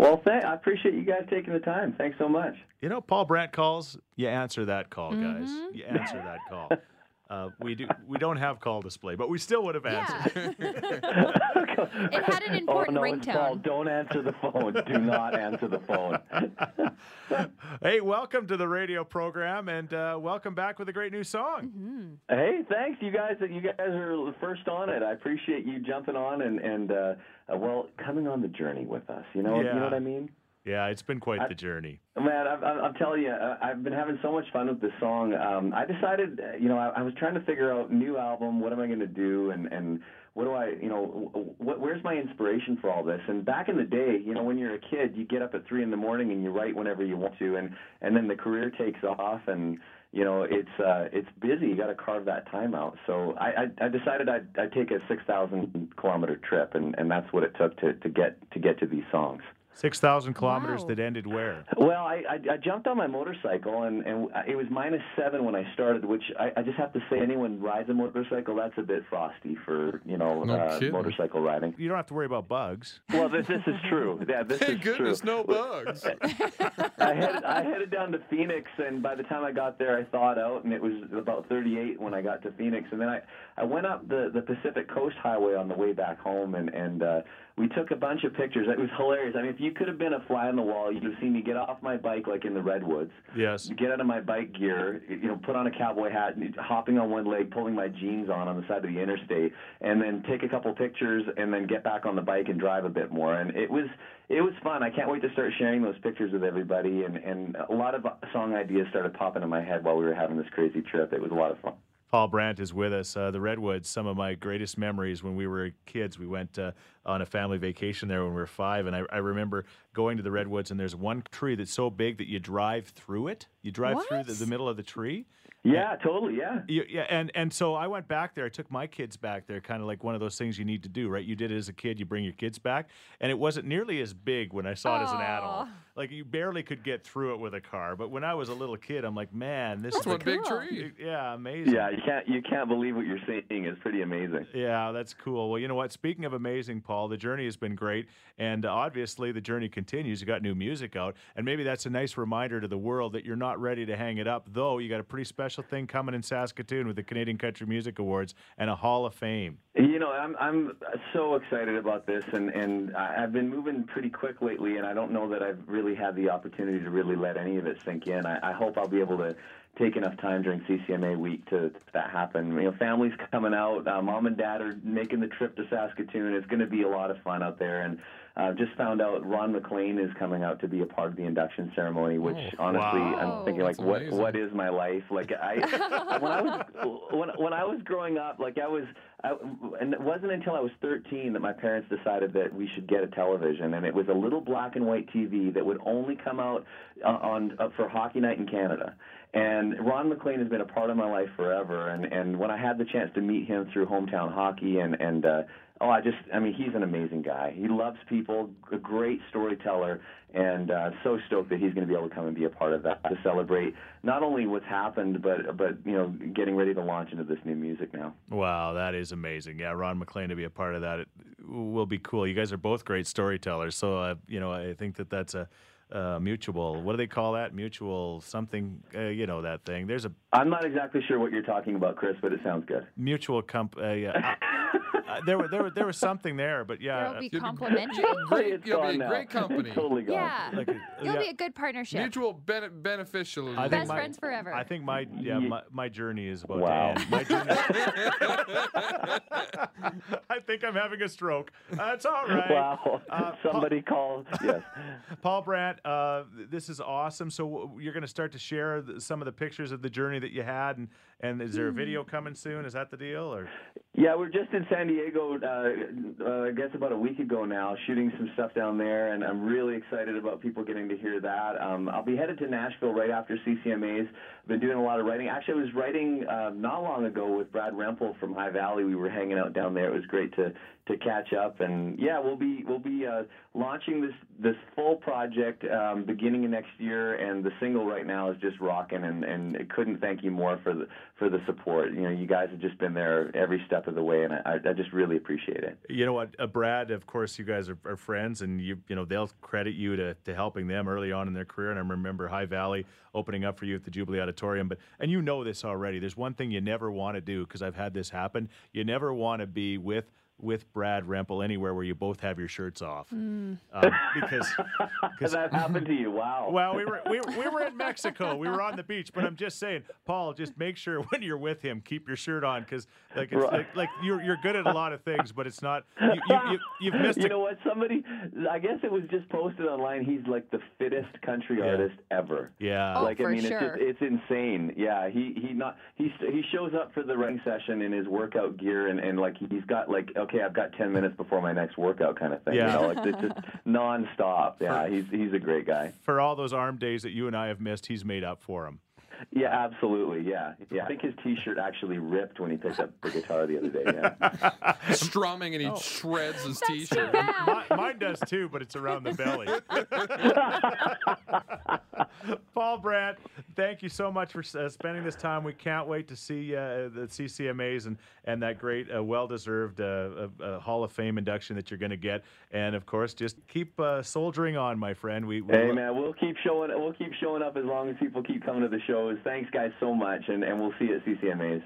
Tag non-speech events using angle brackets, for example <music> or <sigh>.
Well, th- I appreciate you guys taking the time. Thanks so much. You know, Paul Brandt calls. You answer that call, guys. Mm-hmm. You answer that call. <laughs> Uh, we do. We don't have call display, but we still would have answered. Yeah. <laughs> it had an important oh no, ringtone. Don't answer the phone. Do not answer the phone. <laughs> Hey, welcome to the radio program, and uh, welcome back with a great new song. Mm-hmm. hey, thanks, you guys. You guys are the first on it. I appreciate you jumping on and and uh, uh, well coming on the journey with us. You know, you know what I mean. Yeah, it's been quite I- the journey. Man, I'm, I'm I'm telling you, uh, I've been having so much fun with this song. Um, I decided, uh, you know, I, I was trying to figure out new album. What am I going to do? And and what do I, you know, wh- where's my inspiration for all this? And back in the day, you know, when you're a kid, you get up at three in the morning and you write whenever you want to, and and then the career takes off and. You know, it's uh, it's busy. You got to carve that time out. So I, I, I decided I'd, I'd take a six thousand kilometer trip, and, and that's what it took to, to get to get to these songs. Six thousand kilometers Wow. that ended where? Well, I, I, I jumped on my motorcycle, and, and it was minus seven when I started, which I, I just have to say, anyone rides a motorcycle, that's a bit frosty for, you know, No uh, motorcycle riding. You don't have to worry about bugs. Well, this, this is true. Yeah, this Thank is goodness, true. no bugs. <laughs> I headed, I headed down to Phoenix, and by the time I got there, I thawed out, and it was about 38 when I got to Phoenix. And then I, I went up the, the Pacific Coast Highway on the way back home, and, and uh, we took a bunch of pictures. It was hilarious. I mean, if you could have been a fly on the wall, you'd have seen me get off my bike like in the redwoods. Yes. Get out of my bike gear, you know, put on a cowboy hat, and hopping on one leg, pulling my jeans on on the side of the interstate, and then take a couple pictures, and then get back on the bike and drive a bit more. And it was it was fun. I can't wait to start sharing those pictures with everybody. And and a lot of song ideas started popping in my head while we were having this crazy trip. It was a lot of fun. Paul Brandt is with us. Uh, the Redwoods, some of my greatest memories when we were kids. We went uh, on a family vacation there when we were five, and I, I remember going to the Redwoods, and there's one tree that's so big that you drive through it. You drive through the, the middle of the tree. Yeah, totally. Yeah. You, yeah, and and so I went back there. I took my kids back there, kind of like one of those things you need to do, right? You did it as a kid. You bring your kids back, and it wasn't nearly as big when I saw it as an adult. Aw. Like you barely could get through it with a car. But when I was a little kid, I'm like, man, this That's is one big cool. tree. yeah, amazing. Yeah, you can't you can't believe what you're seeing. It's pretty amazing. Yeah, that's cool. Well, you know what? Speaking of amazing, Paul, the journey has been great. And uh, obviously, the journey continues. You got new music out. And maybe that's a nice reminder to the world that you're not ready to hang it up, though you got a pretty special thing coming in Saskatoon with the Canadian Country Music Awards and a Hall of Fame. You know, I'm I'm so excited about this, and and I've been moving pretty quick lately, and I don't know that I've really had the opportunity to really let any of it sink in. I, I hope I'll be able to take enough time during CCMA week to, to that happen. You know, families coming out, uh, mom and dad are making the trip to Saskatoon. It's going to be a lot of fun out there, and. Uh, just found out Ron MacLean is coming out to be a part of the induction ceremony, which Oh, honestly wow. I'm thinking like, what amazing. what is my life? Like <laughs> I when I was when when I was growing up, like I was, I, and it wasn't until I was 13 that my parents decided that we should get a television, and it was a little black and white TV that would only come out uh, on uh, for Hockey Night in Canada. And Ron MacLean has been a part of my life forever, and and when I had the chance to meet him through hometown hockey, and and uh, oh, I just, I mean, he's an amazing guy. He loves people, a great storyteller, and uh, so stoked that he's going to be able to come and be a part of that to celebrate not only what's happened, but but you know, getting ready to launch into this new music now. Wow, that is amazing. Yeah, Ron MacLean to be a part of that it will be cool. You guys are both great storytellers. So, uh, you know, I think that that's a. Uh, mutual. What do they call that? Mutual something. Uh, you know that thing. There's a I'm not exactly sure what you're talking about, Chris, but it sounds good. mutual comp. Uh, yeah. <laughs> uh, there, were, there, were, there was something there, but yeah, There'll be You'd be- complimentary. Great, It's you'll be a now. great <laughs> company. Totally gone. yeah. like a- It'll yeah. be a good partnership. Mutual bene- beneficial. I think Best my- friends forever. I think my yeah my, my journey is about Wow. to end. My journey. <laughs> I think I'm having a stroke. That's all right. Wow. Uh, Somebody called. Yes. <laughs> Paul Brandt, uh, this is awesome. So you're going to start to share th- some of the pictures of the journey that you had, and and is there a video coming soon? Is that the deal, or Yeah, we're just in San Diego. Uh, uh, I guess about a week ago now, shooting some stuff down there, and I'm really excited about people getting to hear that. Um, I'll be headed to Nashville right after CCMA's. I've been doing a lot of writing. Actually, I was writing uh, not long ago with Brad Rempel from High Valley. We were hanging out down there. It was great to to catch up, and yeah, we'll be we'll be uh, launching this this full project um, beginning of next year, and the single right now is just rocking, and and I couldn't thank you more for the for the support. You know, you guys have just been there every step of the way, and I, I just really appreciate it. You know what, uh, Brad? Of course, you guys are, are, friends, and you you know they'll credit you to, to helping them early on in their career. And I remember High Valley opening up for you at the Jubilee Auditorium. But and you know this already. There's one thing you never want to do because I've had this happen. You never want to be with with Brad Rempel anywhere where you both have your shirts off. Mm. Um, because <laughs> cause, that happened to you. Wow. Well, we were we, we were in Mexico. We were on the beach, but I'm just saying, Paul, just make sure when you're with him, keep your shirt on because like it's right. like, like, you're you're good at a lot of things, but it's not you, you, you have missed. You a, know what? Somebody, I guess it was just posted online. He's like the fittest country yeah. artist ever. Yeah. Oh, like I mean, sure. it's just, it's insane. Yeah. He he not he he shows up for the running session in his workout gear and and like he's got like okay, I've got ten minutes minutes before my next workout kind of thing. Yeah. You know, like it's just <laughs> nonstop. Yeah, he's he's a great guy. For all those arm days that you and I have missed, he's made up for them. Yeah, absolutely. Yeah, yeah. I think his T-shirt actually ripped when he picked up the guitar the other day. Yeah. <laughs> Strumming and he oh. shreds his That's T-shirt. mine does too, but it's around the belly. <laughs> Paul Brandt, thank you so much for uh, spending this time. We can't wait to see uh, the CCMAs and, and that great, uh, well deserved uh, uh, Hall of Fame induction that you're going to get. And of course, just keep uh, soldiering on, my friend. We, we hey man, we'll keep showing we'll keep showing up as long as people keep coming to the Thanks guys so much, and, and we'll see you at CCMAs.